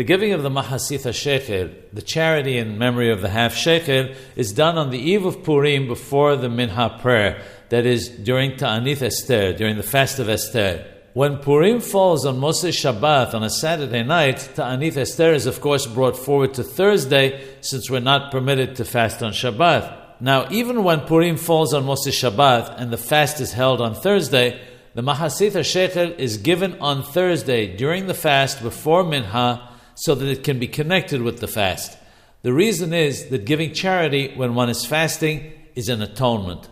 The giving of the Mahasitha Shekel, the charity in memory of the half Shekel, is done on the eve of Purim before the Minha prayer, that is, during Ta'anith Esther, during the fast of Esther. When Purim falls on Moshe Shabbat on a Saturday night, Ta'anith Esther is of course brought forward to Thursday since we're not permitted to fast on Shabbat. Now, even when Purim falls on Moshe Shabbat and the fast is held on Thursday, the Mahasitha Shekel is given on Thursday during the fast before Minha so that it can be connected with the fast. The reason is that giving charity when one is fasting is an atonement.